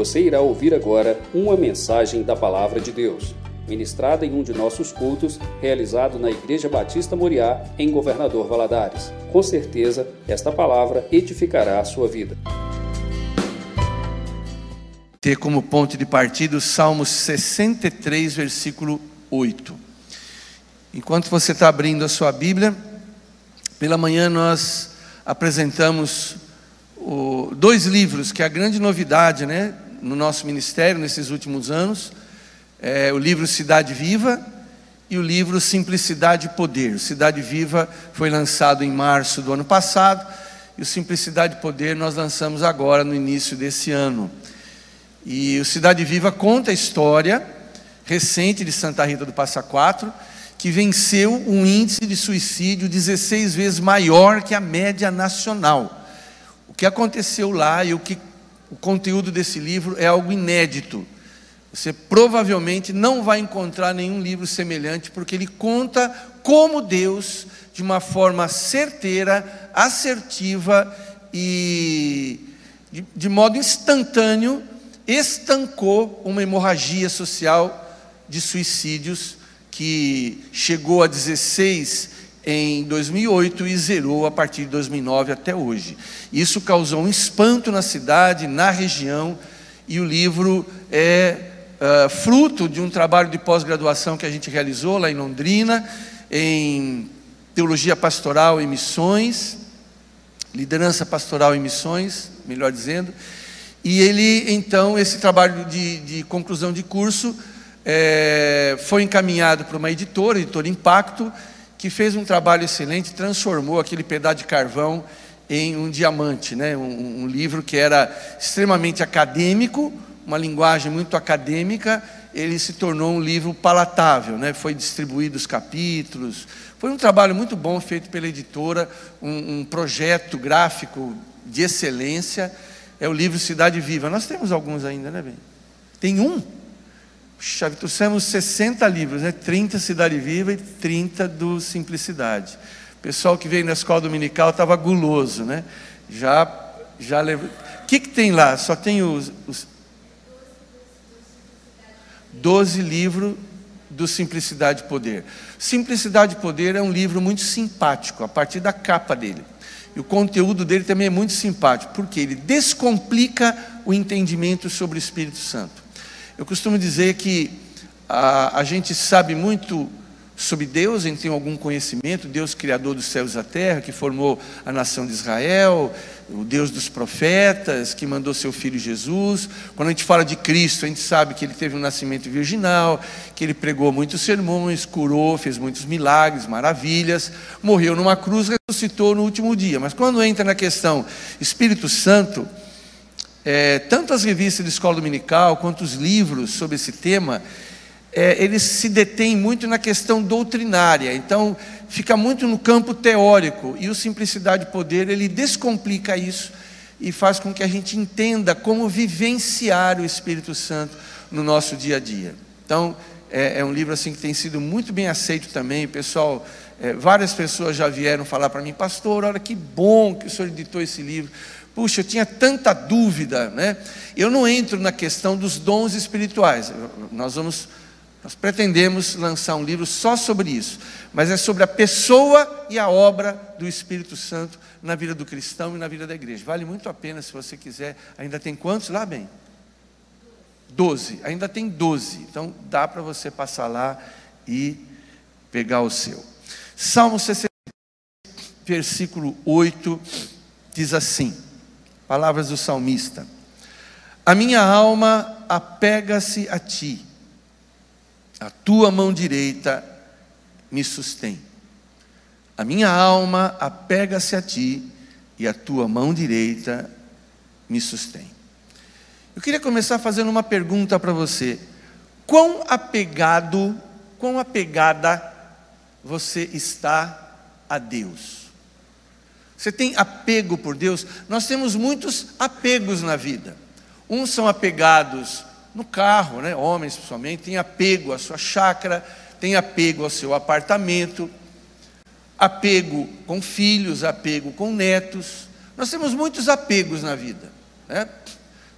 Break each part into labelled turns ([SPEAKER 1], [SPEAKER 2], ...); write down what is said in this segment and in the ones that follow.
[SPEAKER 1] Você irá ouvir agora uma mensagem da Palavra de Deus, ministrada em um de nossos cultos, realizado na Igreja Batista Moriá, em Governador Valadares. Com certeza, esta palavra edificará a sua vida.
[SPEAKER 2] Ter como ponto de partida o Salmo 63, versículo 8. Enquanto você está abrindo a sua Bíblia, pela manhã nós apresentamos o, dois livros, que é a grande novidade né, no nosso ministério nesses últimos anos: é, o livro Cidade Viva e o livro Simplicidade e Poder. Cidade Viva foi lançado em março do ano passado e o Simplicidade e Poder nós lançamos agora no início desse ano. E o Cidade Viva conta a história recente de Santa Rita do Passa Quatro que venceu um índice de suicídio 16 vezes maior que a média nacional. O que aconteceu lá e o que o conteúdo desse livro é algo inédito. Você provavelmente não vai encontrar nenhum livro semelhante, porque ele conta como Deus, de uma forma certeira, assertiva e de, de modo instantâneo, estancou uma hemorragia social de suicídios que chegou a 16 em 2008 e zerou a partir de 2009 até hoje. Isso causou um espanto na cidade, na região, e o livro é uh, fruto de um trabalho de pós-graduação que a gente realizou lá em Londrina, em teologia pastoral e missões, liderança pastoral e missões, melhor dizendo. E ele, então, esse trabalho de, de conclusão de curso é, foi encaminhado para uma editora, editora Impacto, que fez um trabalho excelente, transformou aquele pedaço de carvão em um diamante, né? um, um livro que era extremamente acadêmico, uma linguagem muito acadêmica, ele se tornou um livro palatável, né? foi distribuído os capítulos, foi um trabalho muito bom feito pela editora, um, um projeto gráfico de excelência, é o livro Cidade Viva. Nós temos alguns ainda, né, bem? Tem um? Puxa, trouxemos 60 livros, né? 30 Cidade Viva e 30 do Simplicidade. O pessoal que veio na escola dominical estava guloso, né? Já, já levou. O que, que tem lá? Só tem os, os 12 livros do Simplicidade e Poder. Simplicidade e Poder é um livro muito simpático, a partir da capa dele. E o conteúdo dele também é muito simpático, porque ele descomplica o entendimento sobre o Espírito Santo. Eu costumo dizer que a, a gente sabe muito sobre Deus, a gente tem algum conhecimento, Deus criador dos céus e da terra, que formou a nação de Israel, o Deus dos profetas, que mandou seu filho Jesus. Quando a gente fala de Cristo, a gente sabe que ele teve um nascimento virginal, que ele pregou muitos sermões, curou, fez muitos milagres, maravilhas, morreu numa cruz, ressuscitou no último dia. Mas quando entra na questão Espírito Santo, é, tanto as revistas de escola dominical quanto os livros sobre esse tema, é, eles se detêm muito na questão doutrinária, então fica muito no campo teórico, e o Simplicidade e Poder, ele descomplica isso e faz com que a gente entenda como vivenciar o Espírito Santo no nosso dia a dia. Então, é, é um livro assim que tem sido muito bem aceito também, pessoal, é, várias pessoas já vieram falar para mim, pastor, olha que bom que o senhor editou esse livro, Puxa, eu tinha tanta dúvida, né? Eu não entro na questão dos dons espirituais. Nós vamos, nós pretendemos lançar um livro só sobre isso, mas é sobre a pessoa e a obra do Espírito Santo na vida do cristão e na vida da igreja. Vale muito a pena se você quiser. Ainda tem quantos lá, bem? Doze. Ainda tem doze. Então dá para você passar lá e pegar o seu. Salmo 60, versículo 8 diz assim: Palavras do salmista: A minha alma apega-se a ti, a tua mão direita me sustém. A minha alma apega-se a ti e a tua mão direita me sustém. Eu queria começar fazendo uma pergunta para você: quão apegado, quão apegada você está a Deus? Você tem apego por Deus? Nós temos muitos apegos na vida. Uns são apegados no carro, né? homens principalmente, tem apego à sua chácara, tem apego ao seu apartamento, apego com filhos, apego com netos. Nós temos muitos apegos na vida. Né?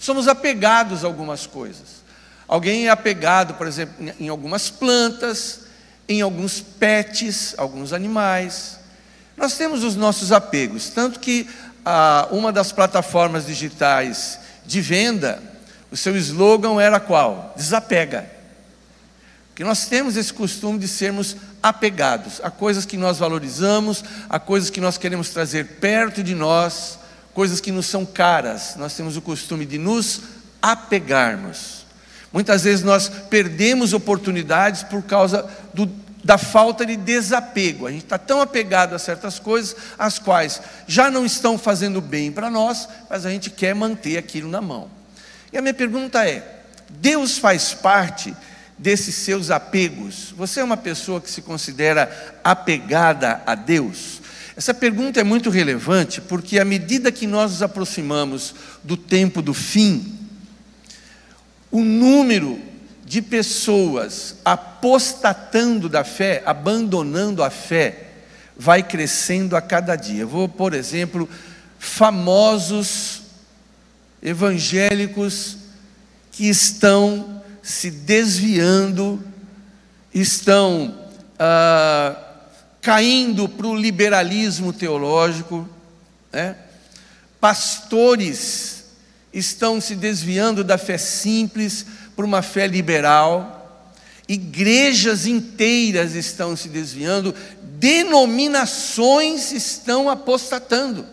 [SPEAKER 2] somos apegados a algumas coisas. Alguém é apegado, por exemplo, em algumas plantas, em alguns pets, alguns animais. Nós temos os nossos apegos, tanto que ah, uma das plataformas digitais de venda, o seu slogan era qual? Desapega. Porque nós temos esse costume de sermos apegados a coisas que nós valorizamos, a coisas que nós queremos trazer perto de nós, coisas que nos são caras. Nós temos o costume de nos apegarmos. Muitas vezes nós perdemos oportunidades por causa do, da falta de desapego. A gente está tão apegado a certas coisas, as quais já não estão fazendo bem para nós, mas a gente quer manter aquilo na mão. E a minha pergunta é: Deus faz parte desses seus apegos? Você é uma pessoa que se considera apegada a Deus? Essa pergunta é muito relevante porque, à medida que nós nos aproximamos do tempo do fim, o número de pessoas apostatando da fé, abandonando a fé, vai crescendo a cada dia. vou, por exemplo, famosos evangélicos que estão se desviando, estão ah, caindo para o liberalismo teológico, né? pastores estão se desviando da fé simples para uma fé liberal, igrejas inteiras estão se desviando, denominações estão apostatando.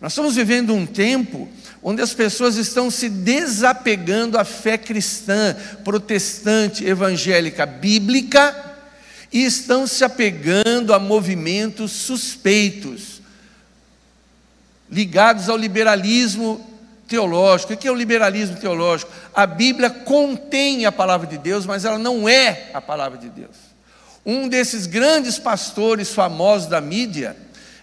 [SPEAKER 2] Nós estamos vivendo um tempo onde as pessoas estão se desapegando à fé cristã, protestante, evangélica, bíblica, e estão se apegando a movimentos suspeitos, ligados ao liberalismo teológico. O que é o liberalismo teológico? A Bíblia contém a palavra de Deus, mas ela não é a palavra de Deus. Um desses grandes pastores famosos da mídia,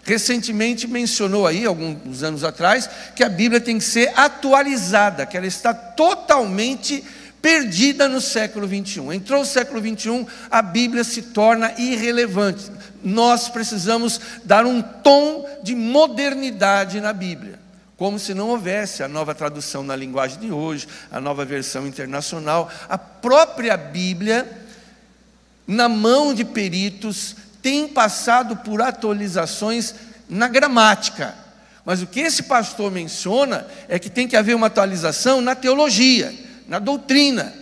[SPEAKER 2] recentemente mencionou aí, alguns anos atrás, que a Bíblia tem que ser atualizada, que ela está totalmente perdida no século 21. Entrou o século 21, a Bíblia se torna irrelevante. Nós precisamos dar um tom de modernidade na Bíblia. Como se não houvesse a nova tradução na linguagem de hoje, a nova versão internacional, a própria Bíblia, na mão de peritos, tem passado por atualizações na gramática. Mas o que esse pastor menciona é que tem que haver uma atualização na teologia, na doutrina.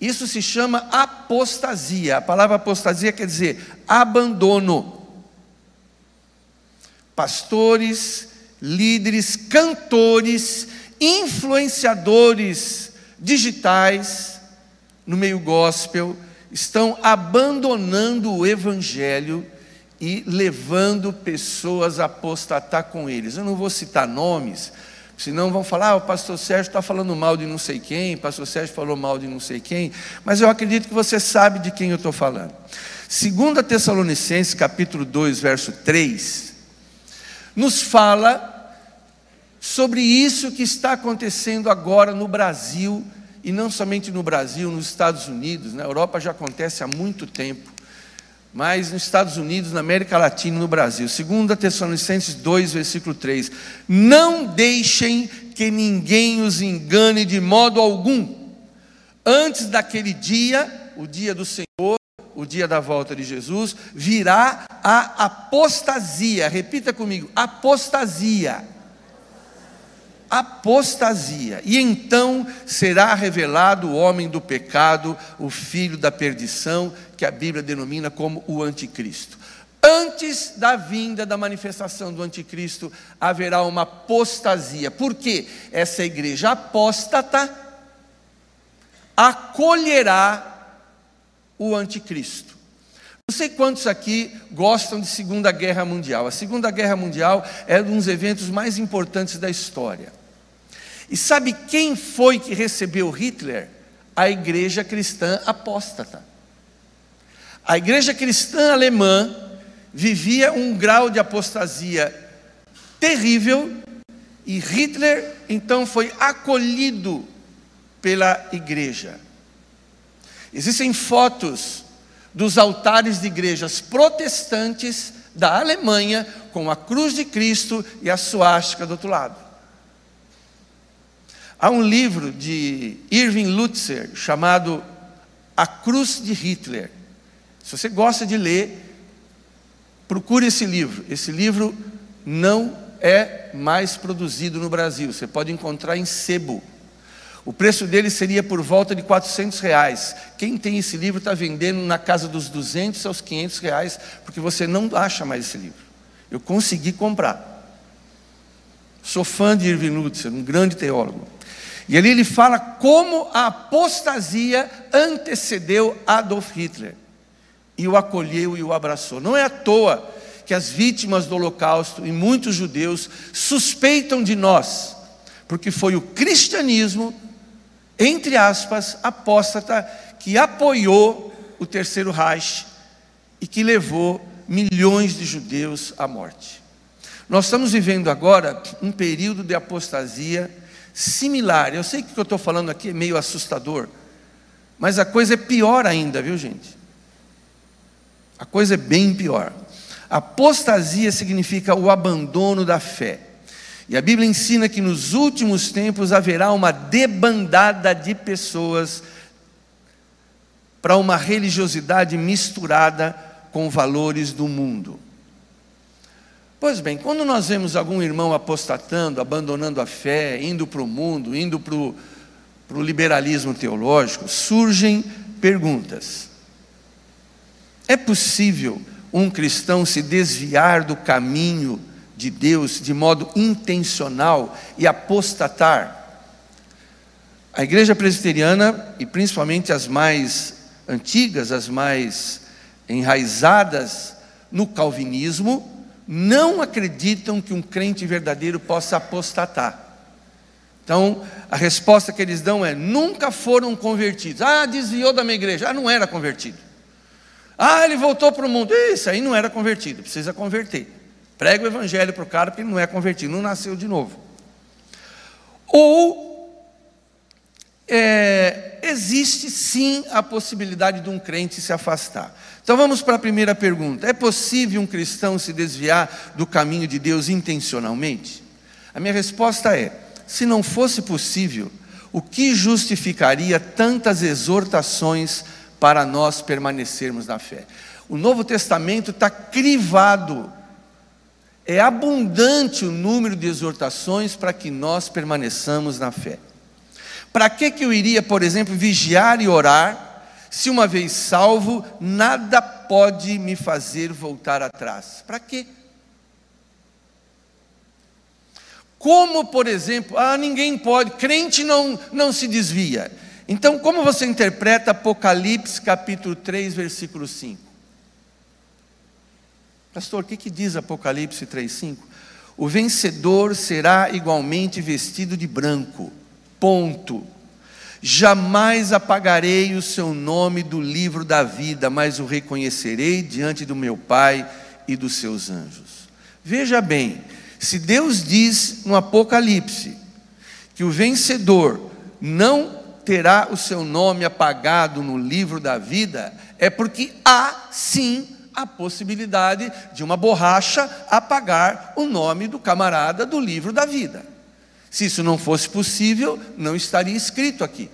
[SPEAKER 2] Isso se chama apostasia. A palavra apostasia quer dizer abandono. Pastores, líderes, cantores, influenciadores digitais no meio gospel, estão abandonando o Evangelho e levando pessoas a apostatar com eles. Eu não vou citar nomes, senão vão falar: ah, o pastor Sérgio está falando mal de não sei quem, o pastor Sérgio falou mal de não sei quem, mas eu acredito que você sabe de quem eu estou falando. 2 Tessalonicenses, capítulo 2, verso 3, nos fala sobre isso que está acontecendo agora no Brasil e não somente no Brasil, nos Estados Unidos, na Europa já acontece há muito tempo, mas nos Estados Unidos, na América Latina e no Brasil. 2 Tessalonicenses 2, versículo 3: Não deixem que ninguém os engane de modo algum, antes daquele dia, o dia do Senhor, o dia da volta de Jesus, virá a apostasia. Repita comigo: apostasia apostasia. E então será revelado o homem do pecado, o filho da perdição, que a Bíblia denomina como o anticristo. Antes da vinda da manifestação do anticristo, haverá uma apostasia. Porque essa igreja apóstata acolherá o anticristo. Não sei quantos aqui gostam de Segunda Guerra Mundial. A Segunda Guerra Mundial é um dos eventos mais importantes da história. E sabe quem foi que recebeu Hitler? A igreja cristã apóstata. A igreja cristã alemã vivia um grau de apostasia terrível e Hitler então foi acolhido pela igreja. Existem fotos dos altares de igrejas protestantes da Alemanha com a cruz de Cristo e a suástica do outro lado. Há um livro de Irving Lutzer chamado A Cruz de Hitler. Se você gosta de ler, procure esse livro. Esse livro não é mais produzido no Brasil. Você pode encontrar em sebo. O preço dele seria por volta de 400 reais. Quem tem esse livro está vendendo na casa dos 200 aos 500 reais, porque você não acha mais esse livro. Eu consegui comprar. Sou fã de Irving Lutzer, um grande teólogo. E ali ele fala como a apostasia antecedeu Adolf Hitler. E o acolheu e o abraçou. Não é à toa que as vítimas do Holocausto e muitos judeus suspeitam de nós, porque foi o cristianismo entre aspas, apóstata, que apoiou o terceiro Reich e que levou milhões de judeus à morte. Nós estamos vivendo agora um período de apostasia similar. Eu sei que o que eu estou falando aqui é meio assustador, mas a coisa é pior ainda, viu, gente? A coisa é bem pior. Apostasia significa o abandono da fé. E a Bíblia ensina que nos últimos tempos haverá uma debandada de pessoas para uma religiosidade misturada com valores do mundo. Pois bem, quando nós vemos algum irmão apostatando, abandonando a fé, indo para o mundo, indo para o, liberalismo teológico, surgem perguntas. É possível um cristão se desviar do caminho de Deus de modo intencional e apostatar. A igreja presbiteriana, e principalmente as mais antigas, as mais enraizadas no calvinismo, não acreditam que um crente verdadeiro possa apostatar. Então, a resposta que eles dão é: nunca foram convertidos. Ah, desviou da minha igreja. Ah, não era convertido. Ah, ele voltou para o mundo. Isso aí não era convertido, precisa converter. Prega o evangelho para o cara porque ele não é convertido, não nasceu de novo. Ou é, existe sim a possibilidade de um crente se afastar. Então vamos para a primeira pergunta: é possível um cristão se desviar do caminho de Deus intencionalmente? A minha resposta é: se não fosse possível, o que justificaria tantas exortações para nós permanecermos na fé? O Novo Testamento está crivado é abundante o número de exortações para que nós permaneçamos na fé. Para que, que eu iria, por exemplo, vigiar e orar, se uma vez salvo, nada pode me fazer voltar atrás? Para quê? Como, por exemplo, ah, ninguém pode, crente não, não se desvia. Então, como você interpreta Apocalipse capítulo 3, versículo 5? Pastor, o que, que diz Apocalipse 3,5? O vencedor será igualmente vestido de branco. Ponto. Jamais apagarei o seu nome do livro da vida, mas o reconhecerei diante do meu Pai e dos seus anjos. Veja bem, se Deus diz no Apocalipse que o vencedor não terá o seu nome apagado no livro da vida, é porque há sim a possibilidade de uma borracha apagar o nome do camarada do livro da vida. Se isso não fosse possível, não estaria escrito aqui.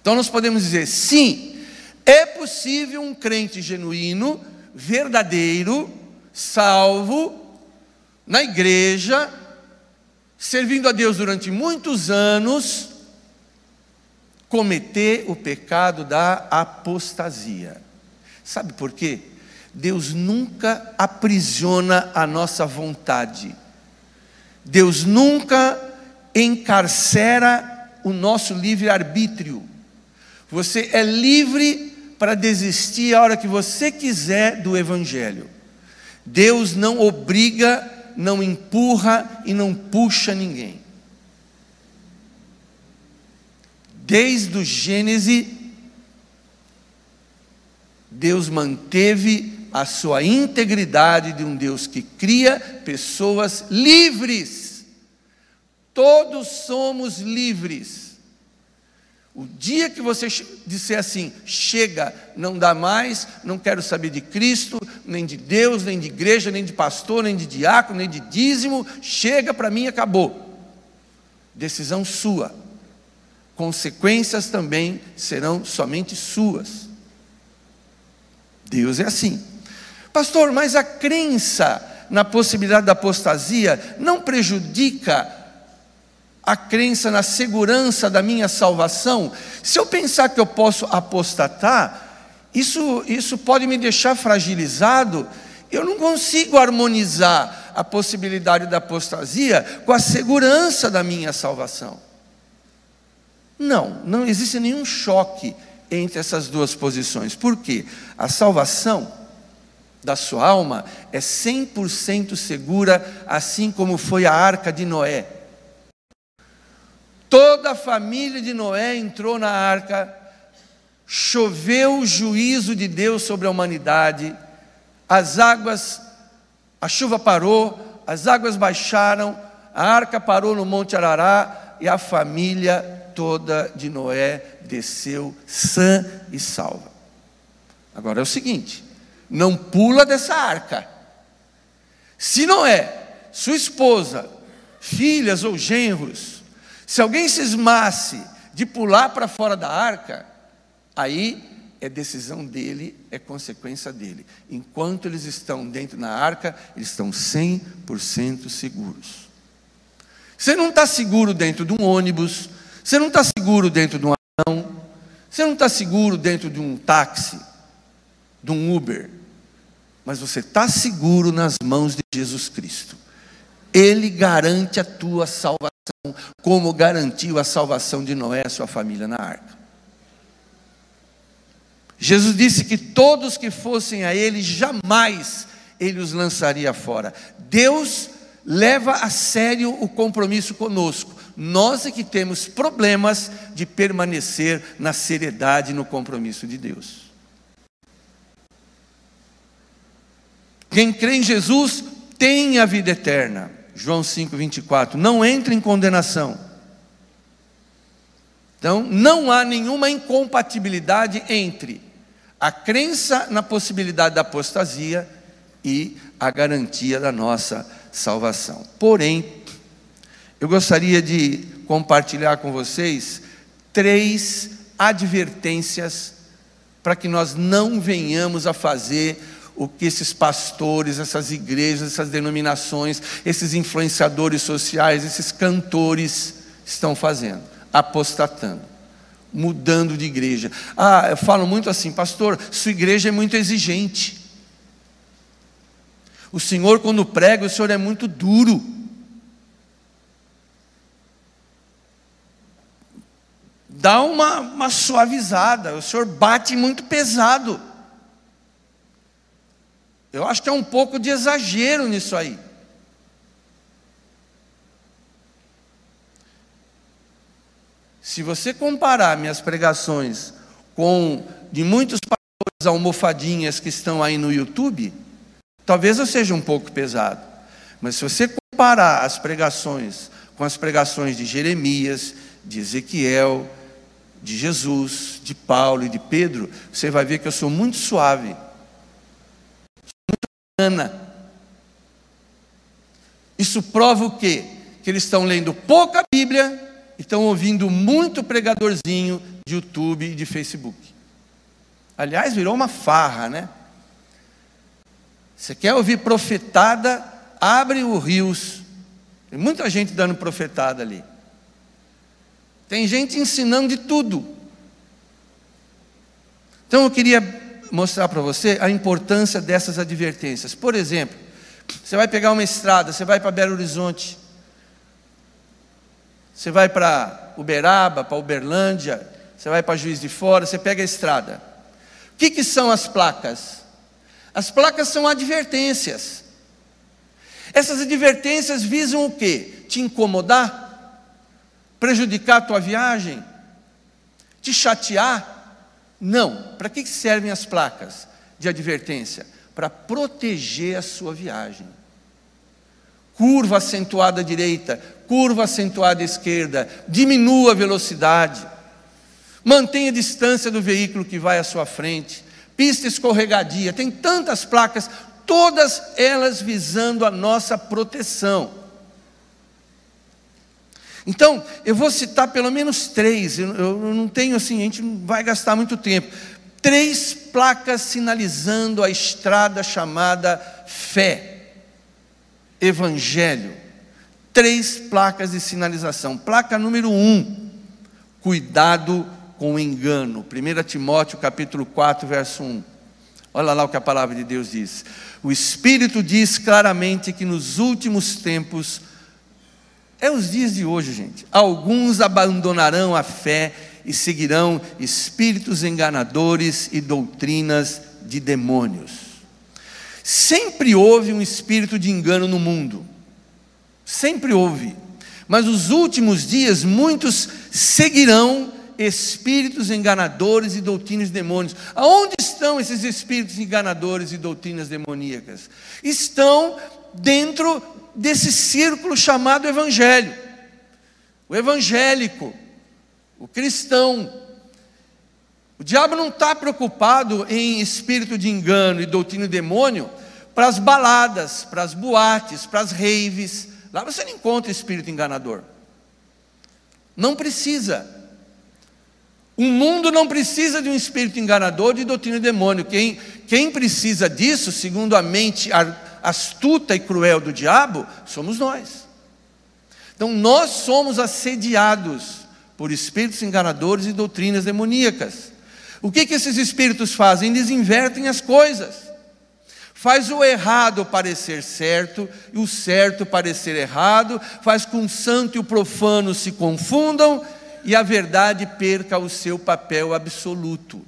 [SPEAKER 2] Então nós podemos dizer: sim, é possível um crente genuíno, verdadeiro, salvo, na igreja, servindo a Deus durante muitos anos, cometer o pecado da apostasia. Sabe por quê? Deus nunca aprisiona a nossa vontade. Deus nunca encarcera o nosso livre-arbítrio. Você é livre para desistir a hora que você quiser do Evangelho. Deus não obriga, não empurra e não puxa ninguém. Desde o Gênesis Deus manteve a sua integridade de um Deus que cria pessoas livres. Todos somos livres. O dia que você disser assim, chega, não dá mais, não quero saber de Cristo, nem de Deus, nem de igreja, nem de pastor, nem de diácono, nem de dízimo, chega para mim, acabou. decisão sua. Consequências também serão somente suas. Deus é assim. Pastor, mas a crença na possibilidade da apostasia não prejudica a crença na segurança da minha salvação? Se eu pensar que eu posso apostatar, isso, isso pode me deixar fragilizado. Eu não consigo harmonizar a possibilidade da apostasia com a segurança da minha salvação. Não, não existe nenhum choque entre essas duas posições. Por quê? A salvação da sua alma é 100% segura, assim como foi a arca de Noé. Toda a família de Noé entrou na arca, choveu o juízo de Deus sobre a humanidade, as águas, a chuva parou, as águas baixaram, a arca parou no Monte Arará e a família toda de Noé desceu sã e salva. Agora é o seguinte: não pula dessa arca. Se Noé, sua esposa, filhas ou genros, se alguém cismasse de pular para fora da arca, aí é decisão dele, é consequência dele. Enquanto eles estão dentro da arca, eles estão 100% seguros. Você não está seguro dentro de um ônibus, você não está seguro dentro de um avião, você não está seguro dentro de um táxi, de um Uber, mas você está seguro nas mãos de Jesus Cristo. Ele garante a tua salvação, como garantiu a salvação de Noé e sua família na arca. Jesus disse que todos que fossem a Ele, jamais Ele os lançaria fora. Deus leva a sério o compromisso conosco. Nós é que temos problemas de permanecer na seriedade no compromisso de Deus. Quem crê em Jesus tem a vida eterna. João 5:24. Não entra em condenação. Então, não há nenhuma incompatibilidade entre a crença na possibilidade da apostasia e a garantia da nossa salvação. Porém, eu gostaria de compartilhar com vocês três advertências para que nós não venhamos a fazer o que esses pastores, essas igrejas, essas denominações, esses influenciadores sociais, esses cantores estão fazendo, apostatando, mudando de igreja. Ah, eu falo muito assim, pastor, sua igreja é muito exigente. O senhor, quando prega, o senhor é muito duro. Dá uma, uma suavizada, o senhor bate muito pesado. Eu acho que é um pouco de exagero nisso aí. Se você comparar minhas pregações com de muitos pastores almofadinhas que estão aí no YouTube, talvez eu seja um pouco pesado. Mas se você comparar as pregações com as pregações de Jeremias, de Ezequiel, de Jesus, de Paulo e de Pedro, você vai ver que eu sou muito suave Ana. Isso prova o quê? Que eles estão lendo pouca Bíblia e estão ouvindo muito pregadorzinho de YouTube e de Facebook. Aliás, virou uma farra, né? Você quer ouvir profetada? Abre o Rios. Tem muita gente dando profetada ali. Tem gente ensinando de tudo. Então eu queria mostrar para você a importância dessas advertências. Por exemplo, você vai pegar uma estrada, você vai para Belo Horizonte, você vai para Uberaba, para Uberlândia, você vai para Juiz de Fora, você pega a estrada. O que, que são as placas? As placas são advertências. Essas advertências visam o quê? Te incomodar? Prejudicar a tua viagem? Te chatear? Não. Para que servem as placas de advertência? Para proteger a sua viagem. Curva acentuada à direita, curva acentuada à esquerda, diminua a velocidade, mantenha a distância do veículo que vai à sua frente, pista escorregadia, tem tantas placas, todas elas visando a nossa proteção. Então, eu vou citar pelo menos três, eu, não tenho assim, a gente não vai gastar muito tempo. Três placas sinalizando a estrada chamada fé, evangelho. Três placas de sinalização. Placa número um, cuidado com o engano. 1 Timóteo capítulo 4, verso 1. Olha lá o que a palavra de Deus diz. O Espírito diz claramente que nos últimos tempos é os dias de hoje, gente. Alguns abandonarão a fé e seguirão espíritos enganadores e doutrinas de demônios. Sempre houve um espírito de engano no mundo. Sempre houve. Mas nos últimos dias muitos seguirão espíritos enganadores e doutrinas de demônios. Aonde estão esses espíritos enganadores e doutrinas demoníacas? Estão dentro desse círculo chamado Evangelho. O evangélico, o cristão. O diabo não está preocupado em espírito de engano e doutrina de demônio para as baladas, para as boates, para as raves. Lá você não encontra espírito enganador. Não precisa. O mundo não precisa de um espírito enganador de doutrina de demônio. Quem, quem precisa disso, segundo a mente astuta e cruel do diabo, somos nós. Então nós somos assediados por espíritos enganadores e doutrinas demoníacas. O que, que esses espíritos fazem? Eles invertem as coisas. Faz o errado parecer certo e o certo parecer errado, faz com o santo e o profano se confundam e a verdade perca o seu papel absoluto.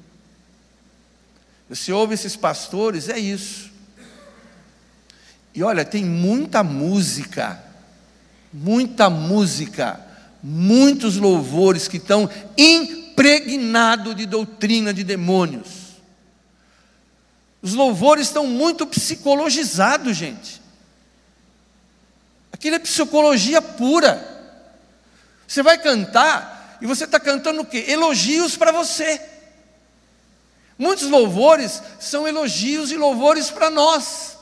[SPEAKER 2] Você ouve esses pastores, é isso. E olha, tem muita música, muita música, muitos louvores que estão impregnados de doutrina de demônios. Os louvores estão muito psicologizados, gente. Aquilo é psicologia pura. Você vai cantar e você está cantando o quê? Elogios para você. Muitos louvores são elogios e louvores para nós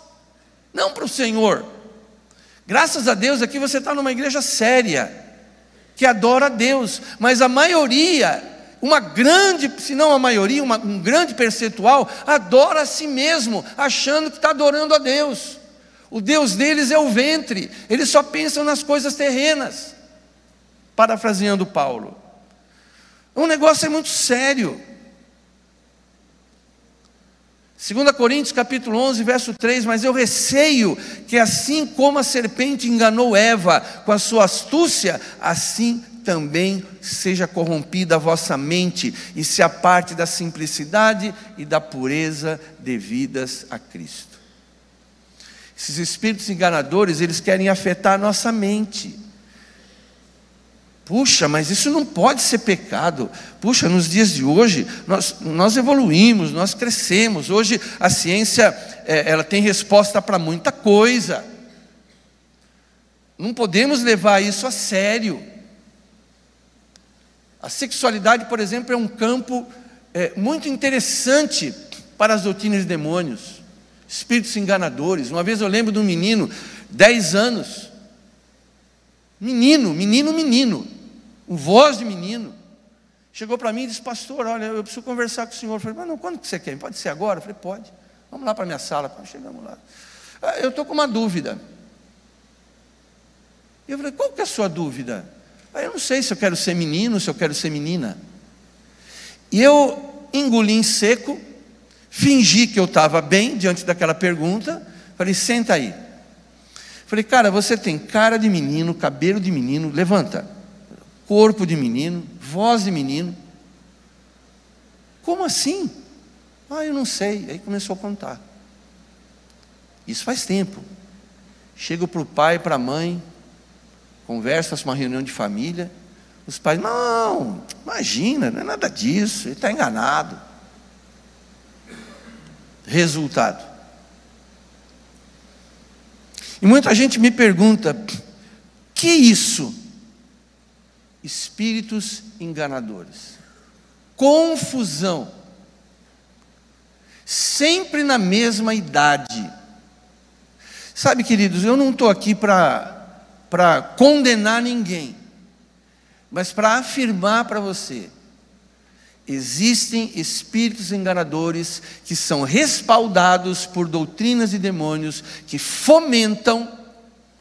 [SPEAKER 2] não para o Senhor. Graças a Deus aqui você está numa igreja séria, que adora a Deus, mas a maioria, uma grande, se não a maioria, uma, um grande percentual, adora a si mesmo, achando que está adorando a Deus. O Deus deles é o ventre, eles só pensam nas coisas terrenas. Parafraseando Paulo. O negócio é muito sério. 2 Coríntios capítulo 11, verso 3, mas eu receio que assim como a serpente enganou Eva com a sua astúcia, assim também seja corrompida a vossa mente e se aparte da simplicidade e da pureza devidas a Cristo. Esses espíritos enganadores, eles querem afetar a nossa mente. Puxa, mas isso não pode ser pecado. Puxa, nos dias de hoje, nós, nós evoluímos, nós crescemos. Hoje a ciência é, ela tem resposta para muita coisa. Não podemos levar isso a sério. A sexualidade, por exemplo, é um campo é, muito interessante para as doutrinas de demônios, espíritos enganadores. Uma vez eu lembro de um menino, 10 anos, menino, menino, menino, um voz de menino, chegou para mim e disse, pastor, olha, eu preciso conversar com o senhor. Eu falei, mas não, quando que você quer? Pode ser agora? Eu falei, pode. Vamos lá para a minha sala. Chegamos lá. Ah, eu estou com uma dúvida. E eu falei, qual que é a sua dúvida? Ah, eu não sei se eu quero ser menino, se eu quero ser menina. E eu engoli em seco, fingi que eu estava bem diante daquela pergunta. Falei, senta aí. Falei, cara, você tem cara de menino, cabelo de menino, levanta corpo de menino, voz de menino. Como assim? Ah, eu não sei. Aí começou a contar. Isso faz tempo. Chego para o pai para a mãe, conversa, faço uma reunião de família. Os pais, não, imagina, não é nada disso, ele está enganado. Resultado. E muita gente me pergunta: que isso? Espíritos enganadores, confusão, sempre na mesma idade. Sabe, queridos, eu não estou aqui para condenar ninguém, mas para afirmar para você: existem espíritos enganadores que são respaldados por doutrinas e demônios que fomentam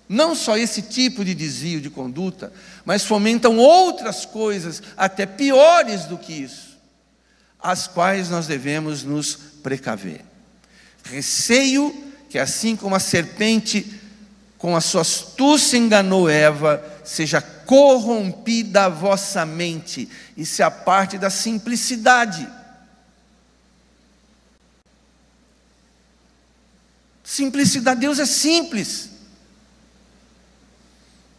[SPEAKER 2] não só esse tipo de desvio de conduta, mas fomentam outras coisas até piores do que isso, as quais nós devemos nos precaver. Receio que, assim como a serpente com a sua astúcia enganou Eva, seja corrompida a vossa mente e se aparte da simplicidade. Simplicidade, Deus é simples.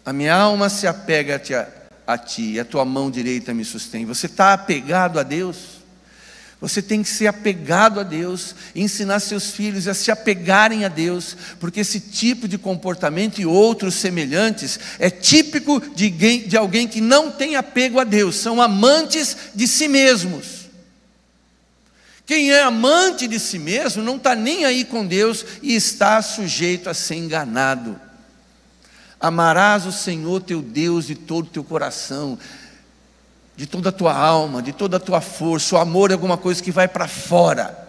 [SPEAKER 2] A minha alma se apega a ti, a, a tua mão direita me sustém. Você está apegado a Deus? Você tem que ser apegado a Deus, ensinar seus filhos a se apegarem a Deus, porque esse tipo de comportamento e outros semelhantes é típico de alguém que não tem apego a Deus, são amantes de si mesmos. Quem é amante de si mesmo não está nem aí com Deus e está sujeito a ser enganado. Amarás o Senhor teu Deus de todo o teu coração, de toda a tua alma, de toda a tua força. O amor é alguma coisa que vai para fora.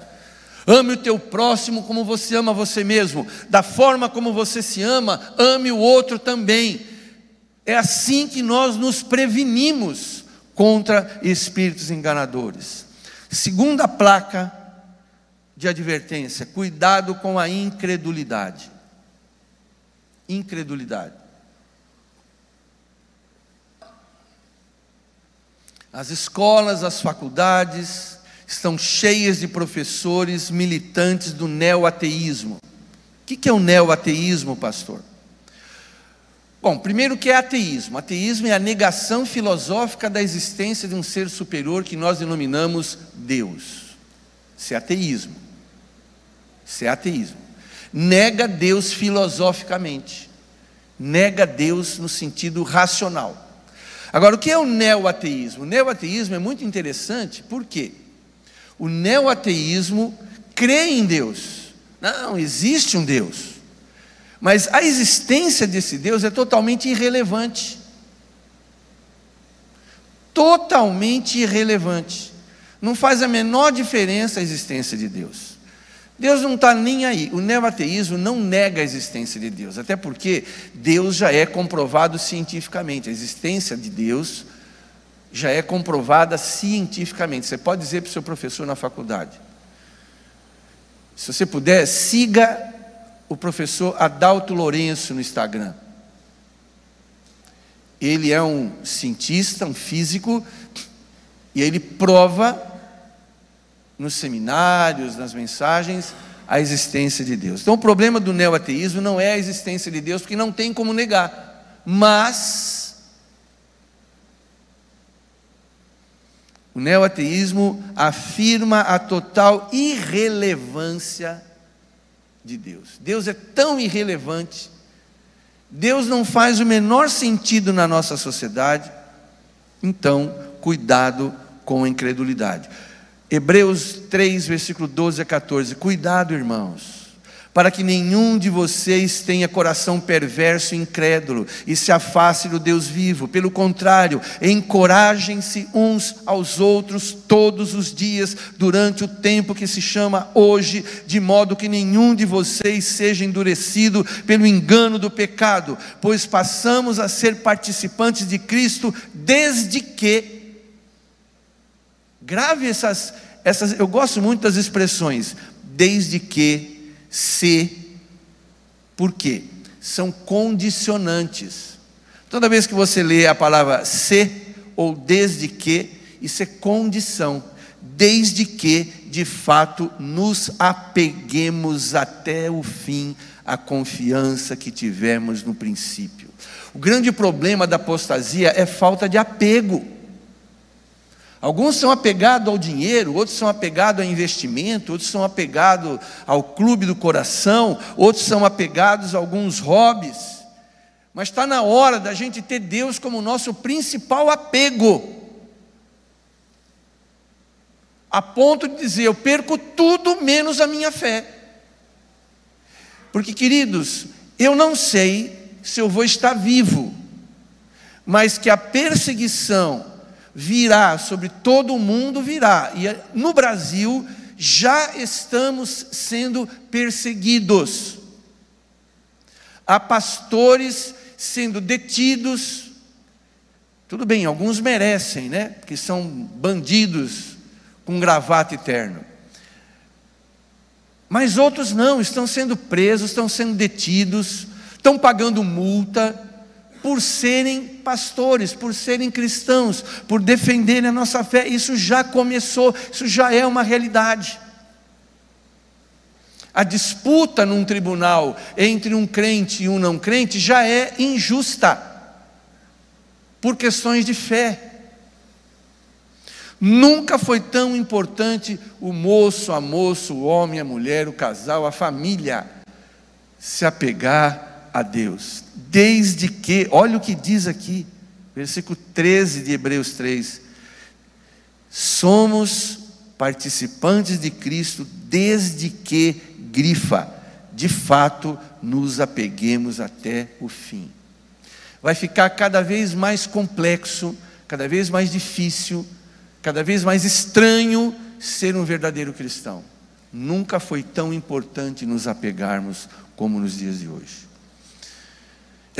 [SPEAKER 2] Ame o teu próximo como você ama você mesmo. Da forma como você se ama, ame o outro também. É assim que nós nos prevenimos contra espíritos enganadores. Segunda placa de advertência: cuidado com a incredulidade. Incredulidade. As escolas, as faculdades estão cheias de professores militantes do neo-ateísmo. O que é o neo-ateísmo, pastor? Bom, primeiro que é ateísmo. Ateísmo é a negação filosófica da existência de um ser superior que nós denominamos Deus. Isso é ateísmo. Isso é ateísmo. Nega Deus filosoficamente. Nega Deus no sentido racional. Agora, o que é o neo-ateísmo? O neo-ateísmo é muito interessante, por quê? O neo-ateísmo crê em Deus. Não, existe um Deus. Mas a existência desse Deus é totalmente irrelevante. Totalmente irrelevante. Não faz a menor diferença a existência de Deus. Deus não está nem aí. O neoateísmo não nega a existência de Deus, até porque Deus já é comprovado cientificamente. A existência de Deus já é comprovada cientificamente. Você pode dizer para o seu professor na faculdade. Se você puder, siga o professor Adalto Lourenço no Instagram. Ele é um cientista, um físico, e ele prova nos seminários, nas mensagens, a existência de Deus. Então, o problema do neoateísmo não é a existência de Deus, porque não tem como negar. Mas, o neoateísmo afirma a total irrelevância de Deus. Deus é tão irrelevante, Deus não faz o menor sentido na nossa sociedade, então, cuidado com a incredulidade. Hebreus 3, versículo 12 a 14. Cuidado, irmãos, para que nenhum de vocês tenha coração perverso e incrédulo e se afaste do Deus vivo. Pelo contrário, encorajem-se uns aos outros todos os dias, durante o tempo que se chama hoje, de modo que nenhum de vocês seja endurecido pelo engano do pecado, pois passamos a ser participantes de Cristo desde que Grave essas, essas, eu gosto muito das expressões, desde que, se, por quê? São condicionantes. Toda vez que você lê a palavra se ou desde que, isso é condição, desde que de fato nos apeguemos até o fim à confiança que tivemos no princípio. O grande problema da apostasia é falta de apego. Alguns são apegados ao dinheiro, outros são apegados ao investimento, outros são apegados ao clube do coração, outros são apegados a alguns hobbies. Mas está na hora da gente ter Deus como nosso principal apego. A ponto de dizer, eu perco tudo menos a minha fé. Porque, queridos, eu não sei se eu vou estar vivo, mas que a perseguição virá sobre todo o mundo, virá. E no Brasil já estamos sendo perseguidos. Há pastores sendo detidos. Tudo bem, alguns merecem, né? Que são bandidos com gravata eterno. Mas outros não, estão sendo presos, estão sendo detidos, estão pagando multa por serem pastores, por serem cristãos, por defenderem a nossa fé. Isso já começou, isso já é uma realidade. A disputa num tribunal entre um crente e um não crente já é injusta, por questões de fé. Nunca foi tão importante o moço, a moça, o homem, a mulher, o casal, a família se apegar a Deus. Desde que, olha o que diz aqui, versículo 13 de Hebreus 3: somos participantes de Cristo desde que, grifa, de fato nos apeguemos até o fim. Vai ficar cada vez mais complexo, cada vez mais difícil cada vez mais estranho ser um verdadeiro cristão. Nunca foi tão importante nos apegarmos como nos dias de hoje.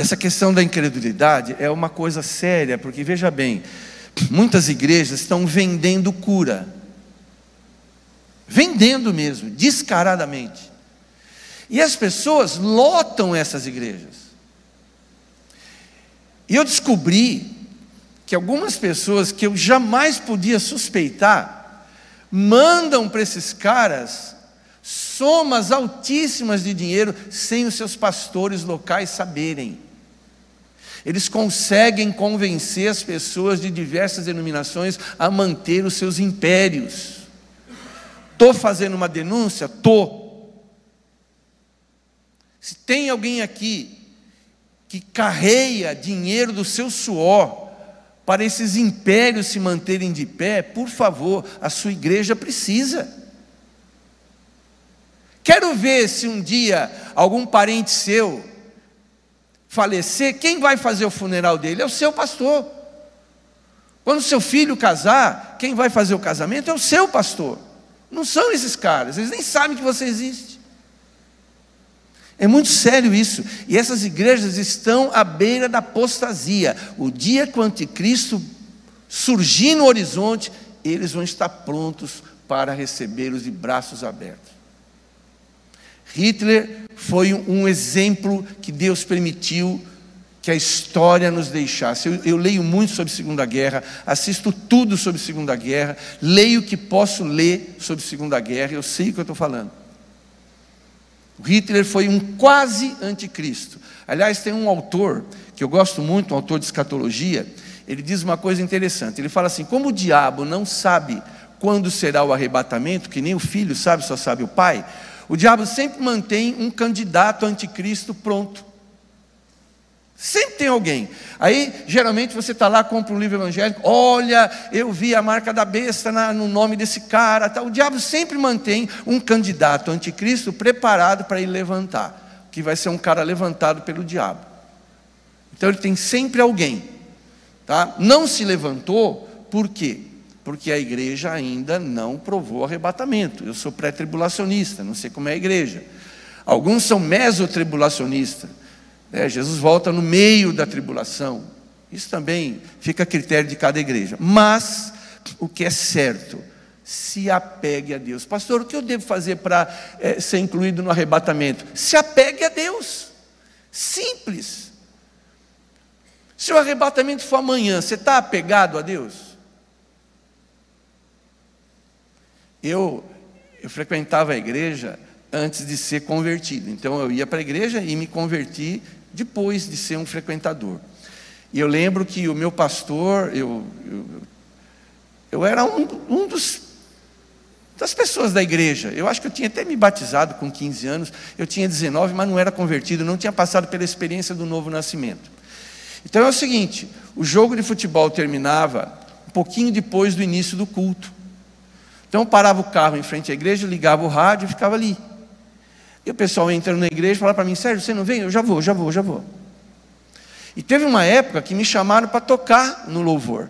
[SPEAKER 2] Essa questão da incredulidade é uma coisa séria, porque veja bem, muitas igrejas estão vendendo cura. Vendendo mesmo, descaradamente. E as pessoas lotam essas igrejas. E eu descobri que algumas pessoas que eu jamais podia suspeitar mandam para esses caras somas altíssimas de dinheiro sem os seus pastores locais saberem. Eles conseguem convencer as pessoas de diversas denominações a manter os seus impérios. Estou fazendo uma denúncia? Estou. Se tem alguém aqui que carreia dinheiro do seu suor, para esses impérios se manterem de pé, por favor, a sua igreja precisa. Quero ver se um dia algum parente seu falecer, quem vai fazer o funeral dele? É o seu pastor. Quando seu filho casar, quem vai fazer o casamento é o seu pastor. Não são esses caras, eles nem sabem que você existe. É muito sério isso. E essas igrejas estão à beira da apostasia. O dia que o anticristo surgir no horizonte, eles vão estar prontos para recebê-los de braços abertos. Hitler foi um exemplo que Deus permitiu que a história nos deixasse. Eu, eu, leio muito sobre Segunda Guerra, assisto tudo sobre Segunda Guerra, leio o que posso ler sobre Segunda Guerra, eu sei o que eu estou falando. Hitler foi um quase anticristo. Aliás, tem um autor que eu gosto muito, um autor de escatologia, ele diz uma coisa interessante. Ele fala assim: como o diabo não sabe quando será o arrebatamento, que nem o filho sabe, só sabe o pai, o diabo sempre mantém um candidato anticristo pronto. Sempre tem alguém. Aí, geralmente, você está lá, compra um livro evangélico, olha, eu vi a marca da besta na, no nome desse cara. Tá. O diabo sempre mantém um candidato anticristo preparado para ele levantar, que vai ser um cara levantado pelo diabo. Então ele tem sempre alguém. Tá? Não se levantou, por quê? Porque a igreja ainda não provou arrebatamento. Eu sou pré-tribulacionista, não sei como é a igreja. Alguns são mesotribulacionistas. É, Jesus volta no meio da tribulação. Isso também fica a critério de cada igreja. Mas o que é certo, se apegue a Deus. Pastor, o que eu devo fazer para é, ser incluído no arrebatamento? Se apegue a Deus. Simples. Se o arrebatamento for amanhã, você está apegado a Deus? Eu, eu frequentava a igreja antes de ser convertido. Então eu ia para a igreja e me converti depois de ser um frequentador. E eu lembro que o meu pastor, eu, eu, eu era um, um dos, das pessoas da igreja. Eu acho que eu tinha até me batizado com 15 anos, eu tinha 19, mas não era convertido, não tinha passado pela experiência do novo nascimento. Então é o seguinte: o jogo de futebol terminava um pouquinho depois do início do culto. Então eu parava o carro em frente à igreja, ligava o rádio e ficava ali. E o pessoal entra na igreja fala para mim: Sérgio, você não vem? Eu já vou, já vou, já vou. E teve uma época que me chamaram para tocar no louvor.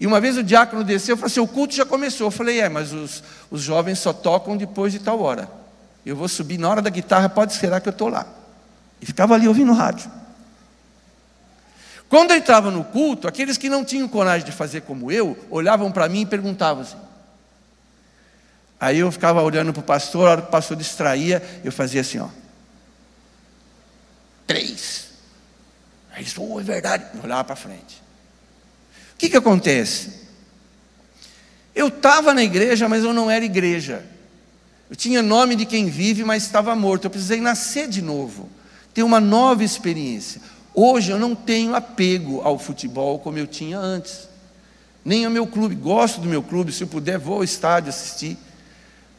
[SPEAKER 2] E uma vez o diácono desceu e falou assim: o culto já começou. Eu falei: é, mas os, os jovens só tocam depois de tal hora. Eu vou subir na hora da guitarra, pode esperar que eu estou lá. E ficava ali ouvindo rádio. Quando eu entrava no culto, aqueles que não tinham coragem de fazer como eu, olhavam para mim e perguntavam assim. Aí eu ficava olhando para o pastor, a hora que o pastor distraía, eu fazia assim, ó. Três. Aí eles, oh, é verdade. Eu olhava para frente. O que, que acontece? Eu estava na igreja, mas eu não era igreja. Eu tinha nome de quem vive, mas estava morto. Eu precisei nascer de novo, ter uma nova experiência. Hoje eu não tenho apego ao futebol como eu tinha antes, nem ao meu clube. Gosto do meu clube, se eu puder, vou ao estádio assistir.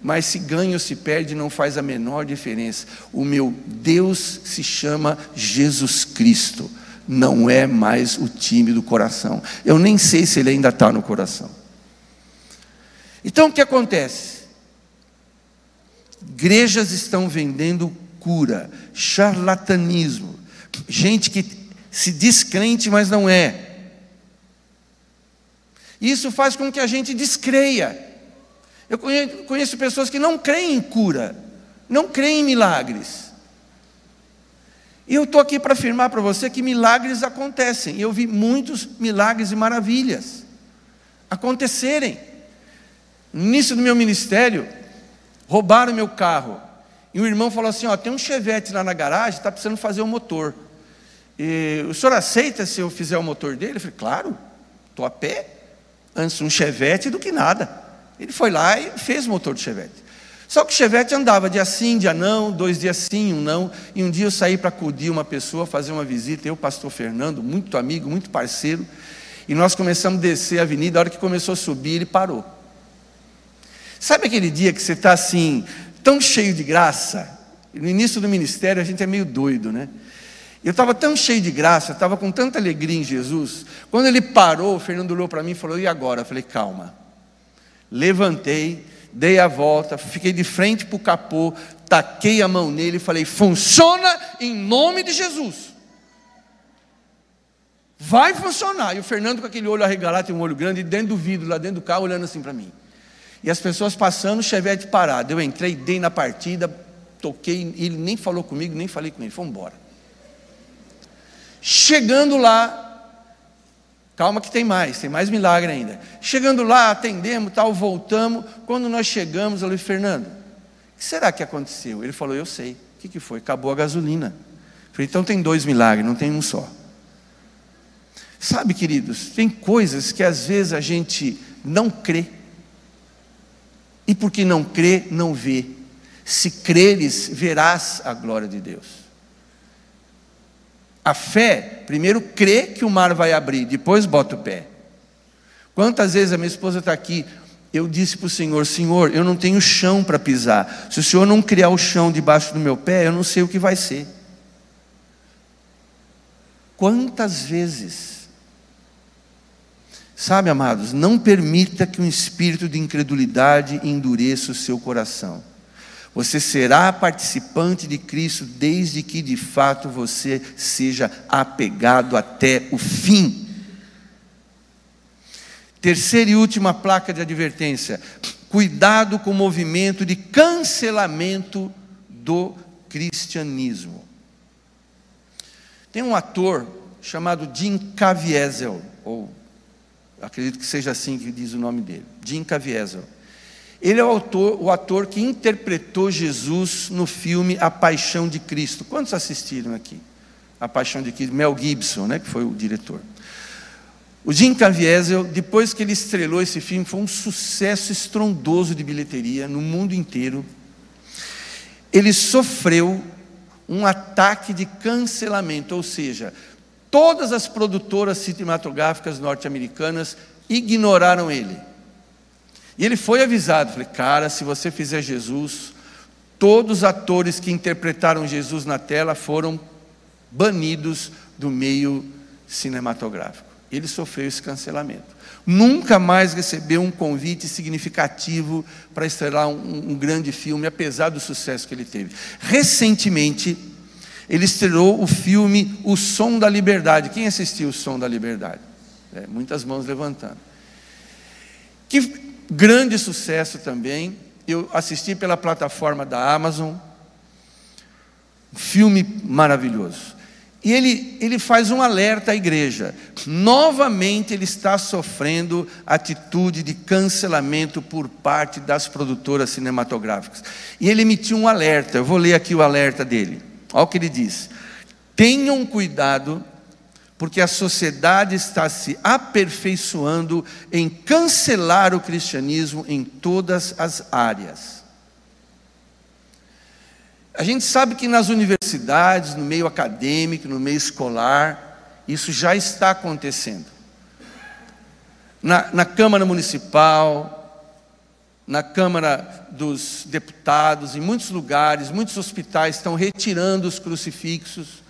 [SPEAKER 2] Mas se ganha ou se perde não faz a menor diferença. O meu Deus se chama Jesus Cristo não é mais o time do coração. Eu nem sei se ele ainda está no coração. Então o que acontece? Igrejas estão vendendo cura, charlatanismo, gente que se diz crente, mas não é. Isso faz com que a gente descreia. Eu conheço pessoas que não creem em cura, não creem em milagres. E eu estou aqui para afirmar para você que milagres acontecem. Eu vi muitos milagres e maravilhas acontecerem. No início do meu ministério, roubaram meu carro. E o irmão falou assim: Ó, tem um chevette lá na garagem, está precisando fazer o um motor. E, o senhor aceita se eu fizer o motor dele? Eu falei: Claro, estou a pé. Antes um chevette do que nada. Ele foi lá e fez motor do chevette. Só que o Chevette andava dia sim, dia não, dois dias sim, um não. E um dia eu saí para acudir uma pessoa, fazer uma visita, eu, pastor Fernando, muito amigo, muito parceiro. E nós começamos a descer a avenida, a hora que começou a subir, ele parou. Sabe aquele dia que você está assim, tão cheio de graça? No início do ministério a gente é meio doido, né? Eu estava tão cheio de graça, estava com tanta alegria em Jesus. Quando ele parou, o Fernando olhou para mim e falou: E agora? Eu falei: Calma. Levantei, dei a volta, fiquei de frente para o capô, taquei a mão nele e falei: funciona em nome de Jesus. Vai funcionar. E o Fernando, com aquele olho arregalado, tem um olho grande, dentro do vidro, lá dentro do carro, olhando assim para mim. E as pessoas passando, o chevette parado. Eu entrei, dei na partida, toquei, ele nem falou comigo, nem falei com ele, fomos embora. Chegando lá, Calma que tem mais, tem mais milagre ainda. Chegando lá, atendemos, tal, voltamos. Quando nós chegamos, eu falei, Fernando, o que será que aconteceu? Ele falou, eu sei. O que, que foi? Acabou a gasolina. Eu falei, então tem dois milagres, não tem um só. Sabe, queridos, tem coisas que às vezes a gente não crê. E porque não crê, não vê. Se creres, verás a glória de Deus. A fé, primeiro crê que o mar vai abrir, depois bota o pé. Quantas vezes a minha esposa está aqui, eu disse para o Senhor: Senhor, eu não tenho chão para pisar. Se o Senhor não criar o chão debaixo do meu pé, eu não sei o que vai ser. Quantas vezes? Sabe, amados, não permita que um espírito de incredulidade endureça o seu coração. Você será participante de Cristo desde que de fato você seja apegado até o fim. Terceira e última placa de advertência: cuidado com o movimento de cancelamento do cristianismo. Tem um ator chamado Jim Caviezel, ou acredito que seja assim que diz o nome dele, Jim Caviezel. Ele é o, autor, o ator que interpretou Jesus no filme A Paixão de Cristo. Quantos assistiram aqui? A Paixão de Cristo, Mel Gibson, né, que foi o diretor. O Jim Caviezel, depois que ele estrelou esse filme, foi um sucesso estrondoso de bilheteria no mundo inteiro. Ele sofreu um ataque de cancelamento, ou seja, todas as produtoras cinematográficas norte-americanas ignoraram ele. E ele foi avisado, falei, cara, se você fizer Jesus, todos os atores que interpretaram Jesus na tela foram banidos do meio cinematográfico. Ele sofreu esse cancelamento. Nunca mais recebeu um convite significativo para estrelar um, um grande filme, apesar do sucesso que ele teve. Recentemente, ele estreou o filme O Som da Liberdade. Quem assistiu O Som da Liberdade? É, muitas mãos levantando. Que grande sucesso também. Eu assisti pela plataforma da Amazon. Um filme maravilhoso. E ele, ele faz um alerta à igreja. Novamente ele está sofrendo atitude de cancelamento por parte das produtoras cinematográficas. E ele emitiu um alerta. Eu vou ler aqui o alerta dele. Olha o que ele diz: Tenham cuidado, porque a sociedade está se aperfeiçoando em cancelar o cristianismo em todas as áreas. A gente sabe que nas universidades, no meio acadêmico, no meio escolar, isso já está acontecendo. Na, na Câmara Municipal, na Câmara dos Deputados, em muitos lugares, muitos hospitais estão retirando os crucifixos.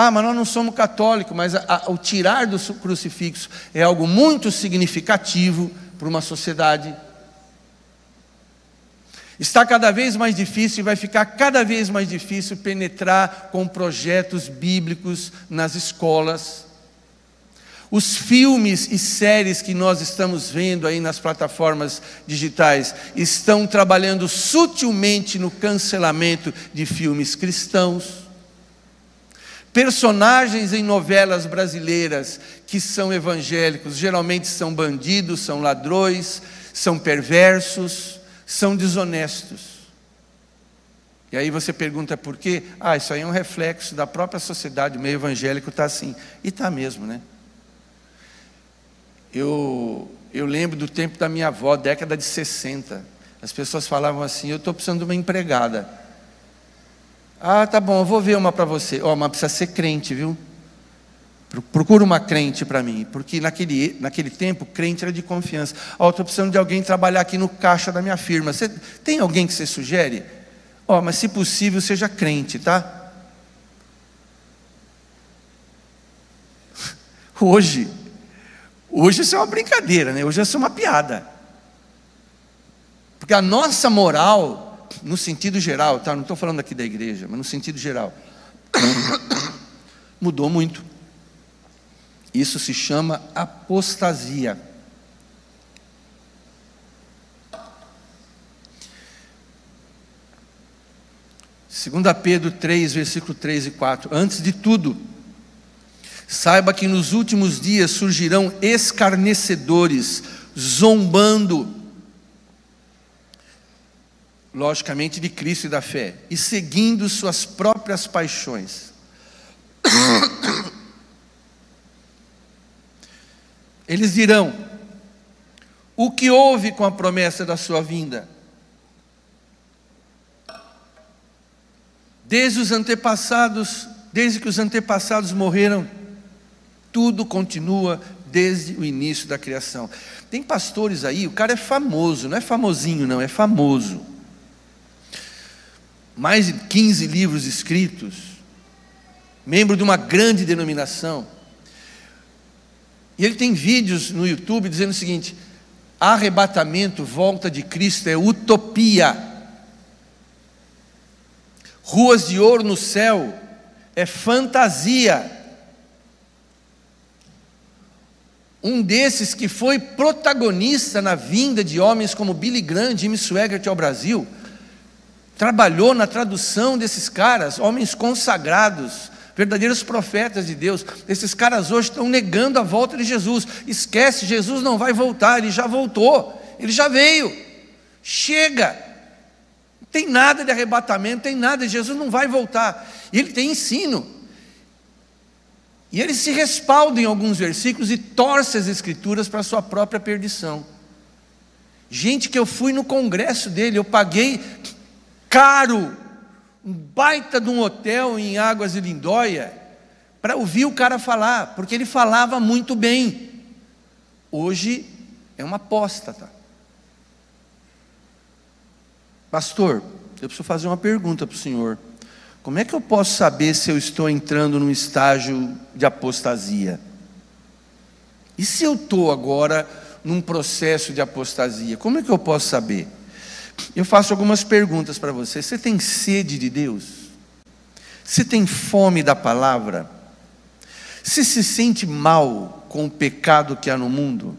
[SPEAKER 2] Ah, mas nós não somos católicos, mas a, a, o tirar do crucifixo é algo muito significativo para uma sociedade Está cada vez mais difícil e vai ficar cada vez mais difícil penetrar com projetos bíblicos nas escolas. Os filmes e séries que nós estamos vendo aí nas plataformas digitais estão trabalhando sutilmente no cancelamento de filmes cristãos. Personagens em novelas brasileiras que são evangélicos geralmente são bandidos, são ladrões, são perversos são desonestos. E aí você pergunta por quê? Ah, isso aí é um reflexo da própria sociedade, o meio evangélico está assim. E está mesmo, né? Eu, eu lembro do tempo da minha avó, década de 60. As pessoas falavam assim: eu estou precisando de uma empregada. Ah, tá bom, eu vou ver uma para você. Ó, oh, mas precisa ser crente, viu? Procura uma crente para mim, porque naquele, naquele tempo crente era de confiança. Ó, oh, estou precisando de alguém trabalhar aqui no caixa da minha firma. Você, tem alguém que você sugere? Ó, oh, mas se possível, seja crente, tá? Hoje, hoje isso é uma brincadeira, né? Hoje isso é uma piada. Porque a nossa moral, no sentido geral, tá? Não estou falando aqui da igreja, mas no sentido geral, mudou muito. Isso se chama apostasia. Segunda Pedro 3, versículo 3 e 4. Antes de tudo, saiba que nos últimos dias surgirão escarnecedores, zombando, logicamente de Cristo e da fé, e seguindo suas próprias paixões. Eles dirão: O que houve com a promessa da sua vinda? Desde os antepassados, desde que os antepassados morreram, tudo continua desde o início da criação. Tem pastores aí, o cara é famoso, não é famosinho, não, é famoso. Mais de 15 livros escritos, membro de uma grande denominação e ele tem vídeos no YouTube dizendo o seguinte: arrebatamento, volta de Cristo é utopia. Ruas de ouro no céu é fantasia. Um desses que foi protagonista na vinda de homens como Billy Graham, Jimmy Swaggart ao Brasil, trabalhou na tradução desses caras, homens consagrados, verdadeiros profetas de Deus. Esses caras hoje estão negando a volta de Jesus. Esquece, Jesus não vai voltar, ele já voltou, ele já veio. Chega. Não tem nada de arrebatamento, tem nada, Jesus não vai voltar. E ele tem ensino. E ele se respalda em alguns versículos e torce as escrituras para a sua própria perdição. Gente que eu fui no congresso dele, eu paguei caro um baita de um hotel em Águas de Lindóia para ouvir o cara falar, porque ele falava muito bem. Hoje é uma apóstata. Pastor, eu preciso fazer uma pergunta para o senhor. Como é que eu posso saber se eu estou entrando num estágio de apostasia? E se eu estou agora num processo de apostasia? Como é que eu posso saber? Eu faço algumas perguntas para você. Você tem sede de Deus? Você tem fome da palavra? Você se sente mal com o pecado que há no mundo?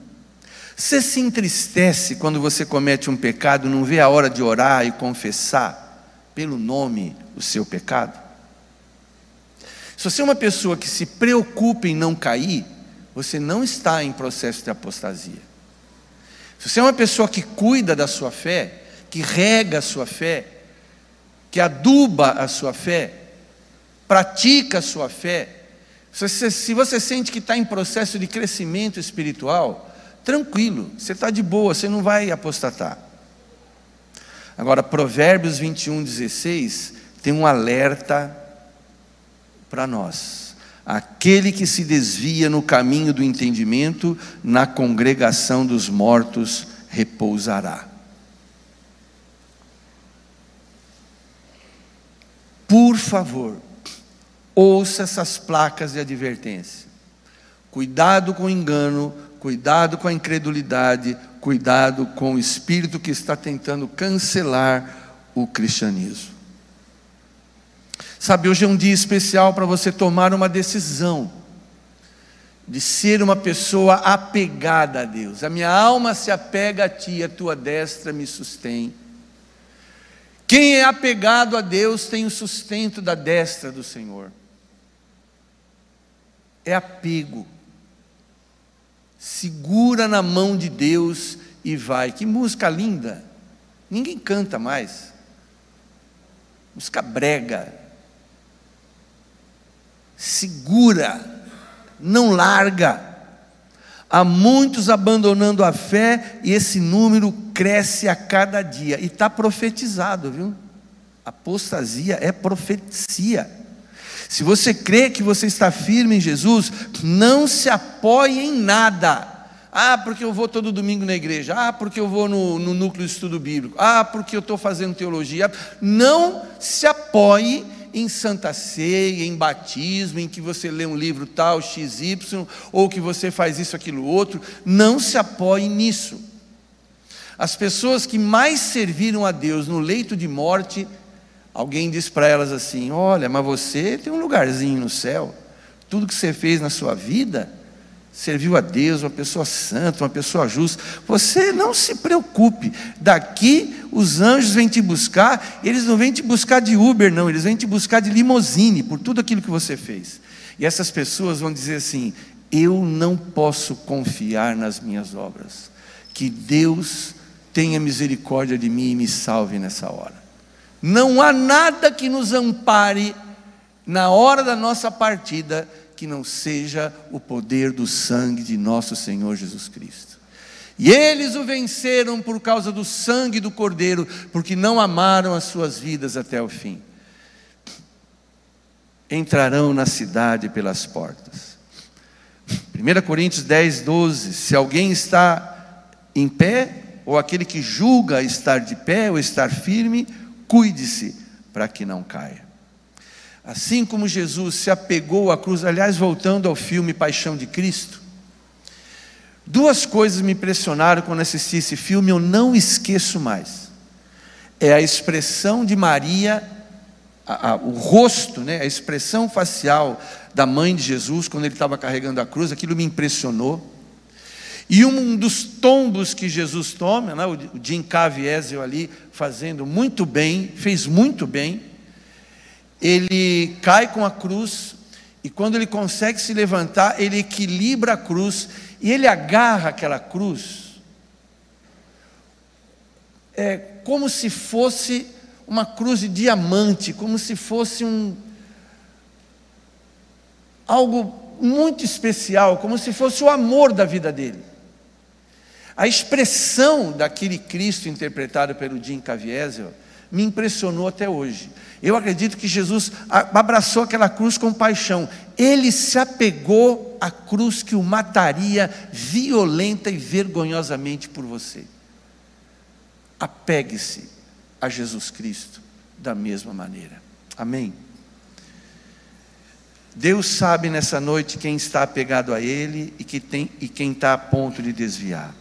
[SPEAKER 2] Você se entristece quando você comete um pecado, não vê a hora de orar e confessar pelo nome o seu pecado? Se você é uma pessoa que se preocupa em não cair, você não está em processo de apostasia. Se você é uma pessoa que cuida da sua fé, que rega a sua fé, que aduba a sua fé, pratica a sua fé, se você sente que está em processo de crescimento espiritual, tranquilo, você está de boa, você não vai apostatar. Agora, Provérbios 21, 16 tem um alerta para nós. Aquele que se desvia no caminho do entendimento, na congregação dos mortos repousará. Por favor, ouça essas placas de advertência. Cuidado com o engano, cuidado com a incredulidade, cuidado com o espírito que está tentando cancelar o cristianismo. Sabe, hoje é um dia especial para você tomar uma decisão de ser uma pessoa apegada a Deus. A minha alma se apega a ti, a tua destra me sustém. Quem é apegado a Deus tem o sustento da destra do Senhor. É apego. Segura na mão de Deus e vai. Que música linda! Ninguém canta mais. Música brega segura, não larga. Há muitos abandonando a fé e esse número cresce a cada dia. E está profetizado, viu? Apostasia é profecia. Se você crê que você está firme em Jesus, não se apoie em nada. Ah, porque eu vou todo domingo na igreja. Ah, porque eu vou no, no núcleo de estudo bíblico. Ah, porque eu estou fazendo teologia. Não se apoie em Santa Ceia, em batismo, em que você lê um livro tal, XY, ou que você faz isso, aquilo, outro. Não se apoie nisso. As pessoas que mais serviram a Deus no leito de morte, alguém diz para elas assim: Olha, mas você tem um lugarzinho no céu. Tudo que você fez na sua vida serviu a Deus, uma pessoa santa, uma pessoa justa. Você não se preocupe, daqui os anjos vêm te buscar, eles não vêm te buscar de Uber, não, eles vêm te buscar de limousine, por tudo aquilo que você fez. E essas pessoas vão dizer assim: eu não posso confiar nas minhas obras, que Deus tenha misericórdia de mim e me salve nessa hora. Não há nada que nos ampare na hora da nossa partida que não seja o poder do sangue de nosso Senhor Jesus Cristo. E eles o venceram por causa do sangue do Cordeiro, porque não amaram as suas vidas até o fim. Entrarão na cidade pelas portas. 1 Coríntios 10, 12: Se alguém está em pé, ou aquele que julga estar de pé ou estar firme, cuide-se para que não caia. Assim como Jesus se apegou à cruz, aliás, voltando ao filme Paixão de Cristo, duas coisas me impressionaram quando assisti esse filme, eu não esqueço mais. É a expressão de Maria, a, a, o rosto, né, a expressão facial da mãe de Jesus quando ele estava carregando a cruz, aquilo me impressionou. E um dos tombos que Jesus toma, né, o Jim Caviezel ali fazendo muito bem, fez muito bem, ele cai com a cruz, e quando ele consegue se levantar, ele equilibra a cruz, e ele agarra aquela cruz, é como se fosse uma cruz de diamante, como se fosse um algo muito especial, como se fosse o amor da vida dele. A expressão daquele Cristo interpretado pelo Jim Caviezel me impressionou até hoje. Eu acredito que Jesus abraçou aquela cruz com paixão. Ele se apegou à cruz que o mataria violenta e vergonhosamente por você. Apegue-se a Jesus Cristo da mesma maneira. Amém? Deus sabe nessa noite quem está apegado a Ele e, quem está a ponto de desviar.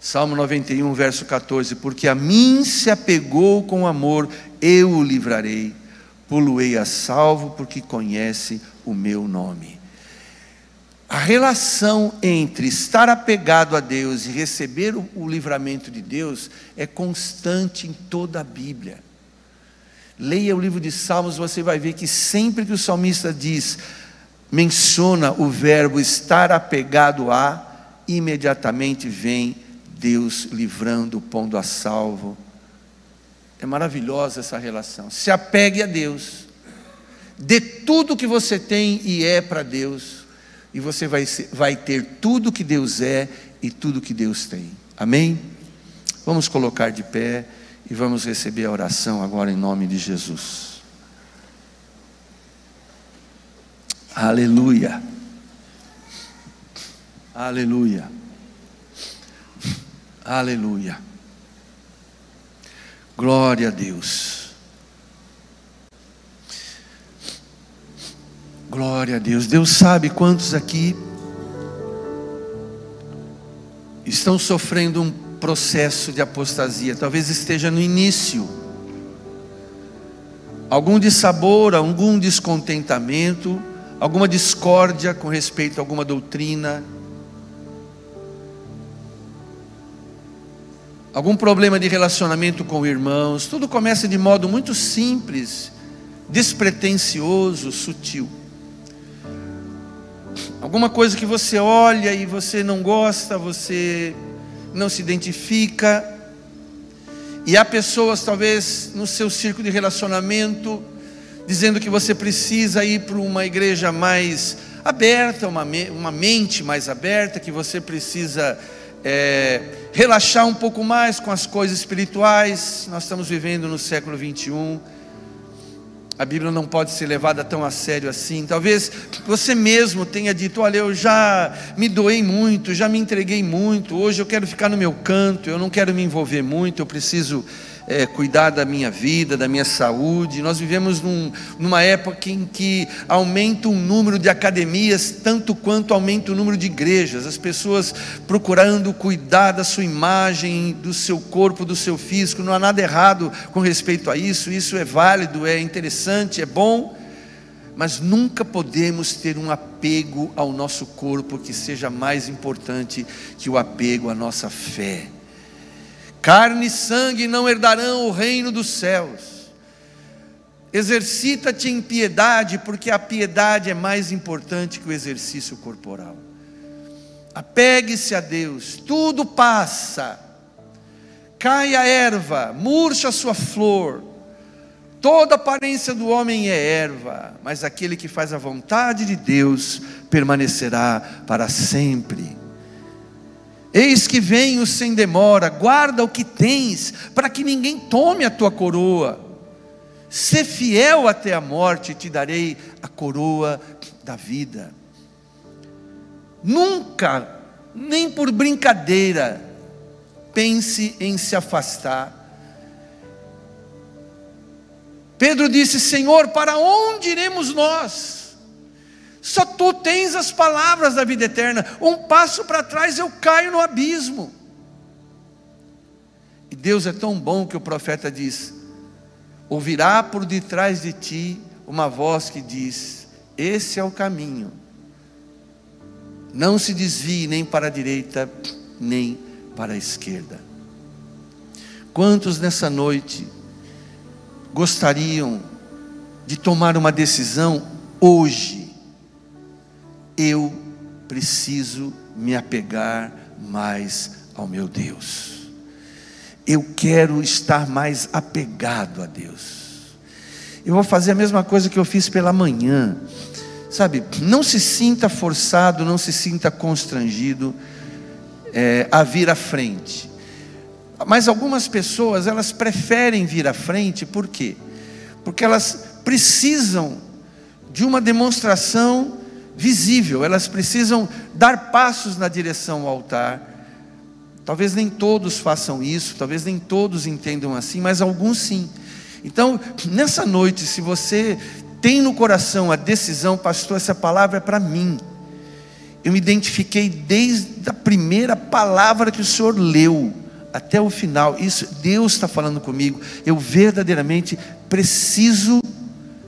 [SPEAKER 2] Salmo 91, verso 14: Porque a mim se apegou com amor, eu o livrarei, poluei a salvo, porque conhece o meu nome. A relação entre estar apegado a Deus e receber o, livramento de Deus é constante em toda a Bíblia. Leia o livro de Salmos, você vai ver que sempre que o salmista diz, menciona o verbo estar apegado a, imediatamente vem Deus livrando, pondo a salvo. É maravilhosa essa relação. Se apegue a Deus, dê tudo que você tem e é para Deus, e você vai, vai ter tudo que Deus é e tudo que Deus tem. Amém? Vamos colocar de pé e vamos receber a oração agora em nome de Jesus. Aleluia. Aleluia. Aleluia. Glória a Deus. Glória a Deus. Deus sabe quantos aqui estão sofrendo um processo de apostasia, talvez esteja no início. Algum dissabor, algum descontentamento, alguma discórdia com respeito a alguma doutrina, algum problema de relacionamento com irmãos, tudo começa de modo muito simples, despretensioso, sutil. Alguma coisa que você olha e você não gosta, você não se identifica, e há pessoas, talvez, no seu círculo de relacionamento, dizendo que você precisa ir para uma igreja mais aberta, uma, uma mente mais aberta, que você precisa é, relaxar um pouco mais com as coisas espirituais. Nós estamos vivendo no século 21 a Bíblia não pode ser levada tão a sério assim. Talvez você mesmo tenha dito: Olha, eu já me doei muito, já me entreguei muito, hoje eu quero ficar no meu canto, eu não quero me envolver muito, eu preciso é, cuidar da minha vida, da minha saúde. Nós vivemos num, numa época em que aumenta o número de academias, tanto quanto aumenta o número de igrejas. As pessoas procurando cuidar da sua imagem, do seu corpo, do seu físico. Não há nada errado com respeito a isso. Isso é válido, é interessante, é bom. Mas nunca podemos ter um apego ao nosso corpo que seja mais importante que o apego à nossa fé. Carne e sangue não herdarão o reino dos céus. Exercita-te em piedade, porque a piedade é mais importante que o exercício corporal. Apegue-se a Deus, tudo passa. Cai a erva, murcha a sua flor. Toda aparência do homem é erva, mas aquele que faz a vontade de Deus permanecerá para sempre. Eis que venho sem demora, guarda o que tens, para que ninguém tome a tua coroa. Sê fiel até a morte, te darei a coroa da vida. Nunca, nem por brincadeira, pense em se afastar. Pedro disse: Senhor, para onde iremos nós? Só tu tens as palavras da vida eterna. Um passo para trás eu caio no abismo. E Deus é tão bom que o profeta diz: Ouvirá por detrás de ti uma voz que diz: Esse é o caminho. Não se desvie nem para a direita, nem para a esquerda. Quantos nessa noite gostariam de tomar uma decisão hoje? Eu preciso me apegar mais ao meu Deus. Eu quero estar mais apegado a Deus. Eu vou fazer a mesma coisa que eu fiz pela manhã. Sabe, não se sinta forçado, não se sinta constrangido é, a vir à frente. Mas algumas pessoas, elas preferem vir à frente, por quê? Porque elas precisam de uma demonstração visível, elas precisam dar passos na direção ao altar. Talvez nem todos façam isso, talvez nem todos entendam assim, mas alguns sim. Então, nessa noite, se você tem no coração a decisão, pastor, essa palavra é para mim. Eu me identifiquei desde a primeira palavra que o Senhor leu até o final. Isso, Deus está falando comigo. Eu verdadeiramente preciso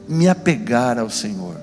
[SPEAKER 2] me apegar ao Senhor.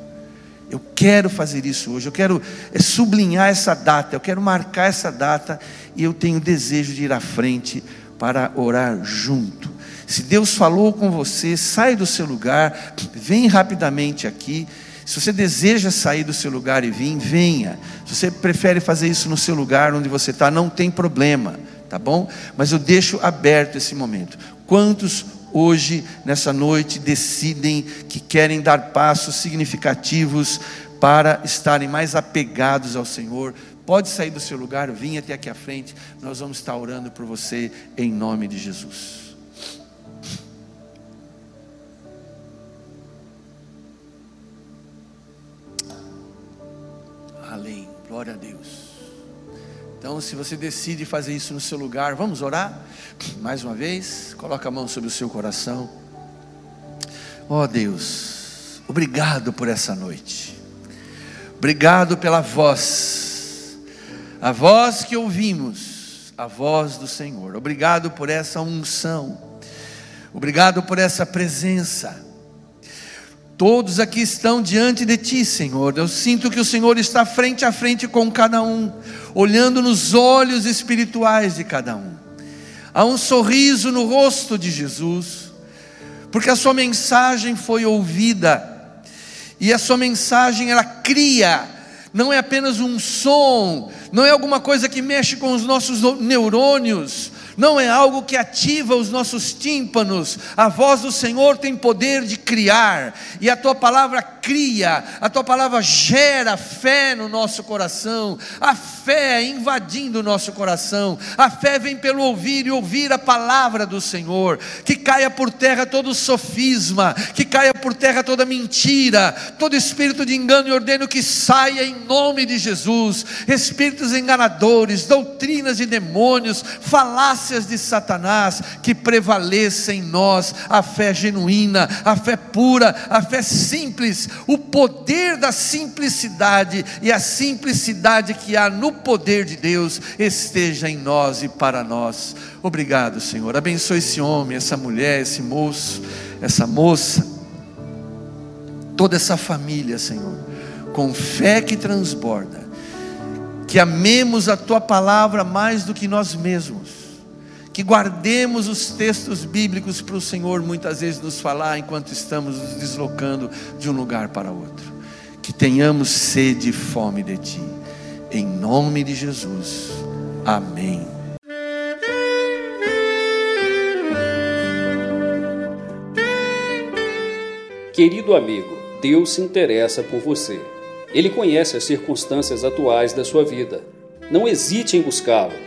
[SPEAKER 2] Eu quero fazer isso hoje, eu quero é, sublinhar essa data, eu quero marcar essa data e eu tenho desejo de ir à frente para orar junto. Se Deus falou com você, sai do seu lugar, vem rapidamente aqui. Se você deseja sair do seu lugar e vir, venha. Se você prefere fazer isso no seu lugar onde você está, não tem problema, tá bom? Mas eu deixo aberto esse momento. Quantos hoje, nessa noite, decidem que querem dar passos significativos para estarem mais apegados ao Senhor, pode sair do seu lugar, vim até aqui à frente, nós vamos estar orando por você em nome de Jesus. Além, glória a Deus. Então, se você decide fazer isso no seu lugar, vamos orar? Mais uma vez, coloca a mão sobre o seu coração. Ó oh, Deus, obrigado por essa noite. Obrigado pela voz. A voz que ouvimos, a voz do Senhor. Obrigado por essa unção. Obrigado por essa presença. Todos aqui estão diante de Ti, Senhor. Eu sinto que o Senhor está frente a frente com cada um, olhando nos olhos espirituais de cada um. Há um sorriso no rosto de Jesus, porque a Sua mensagem foi ouvida, e a Sua mensagem ela cria, não é apenas um som, não é alguma coisa que mexe com os nossos neurônios, não é algo que ativa os nossos tímpanos. A voz do Senhor tem poder de criar, e a tua palavra cria, a tua palavra gera fé no nosso coração, a fé invadindo o nosso coração, a fé vem pelo ouvir e ouvir a palavra do Senhor, que caia por terra todo sofisma, que caia por terra toda mentira, todo espírito de engano e ordeno que saia em nome de Jesus, espíritos enganadores, doutrinas de demônios, falácias de Satanás, que prevaleça em nós a fé genuína, a fé pura, a fé simples, o poder da simplicidade e a simplicidade que há no poder de Deus esteja em nós e para nós. Obrigado, Senhor. Abençoe esse homem, essa mulher, esse moço, essa moça, toda essa família, Senhor, com fé que transborda. Que amemos a tua palavra mais do que nós mesmos que guardemos os textos bíblicos para o Senhor muitas vezes nos falar enquanto estamos nos deslocando de um lugar para outro. Que tenhamos sede e fome de Ti. Em nome de Jesus. Amém.
[SPEAKER 1] Querido amigo, Deus se interessa por você. Ele conhece as circunstâncias atuais da sua vida. Não hesite em buscá-lo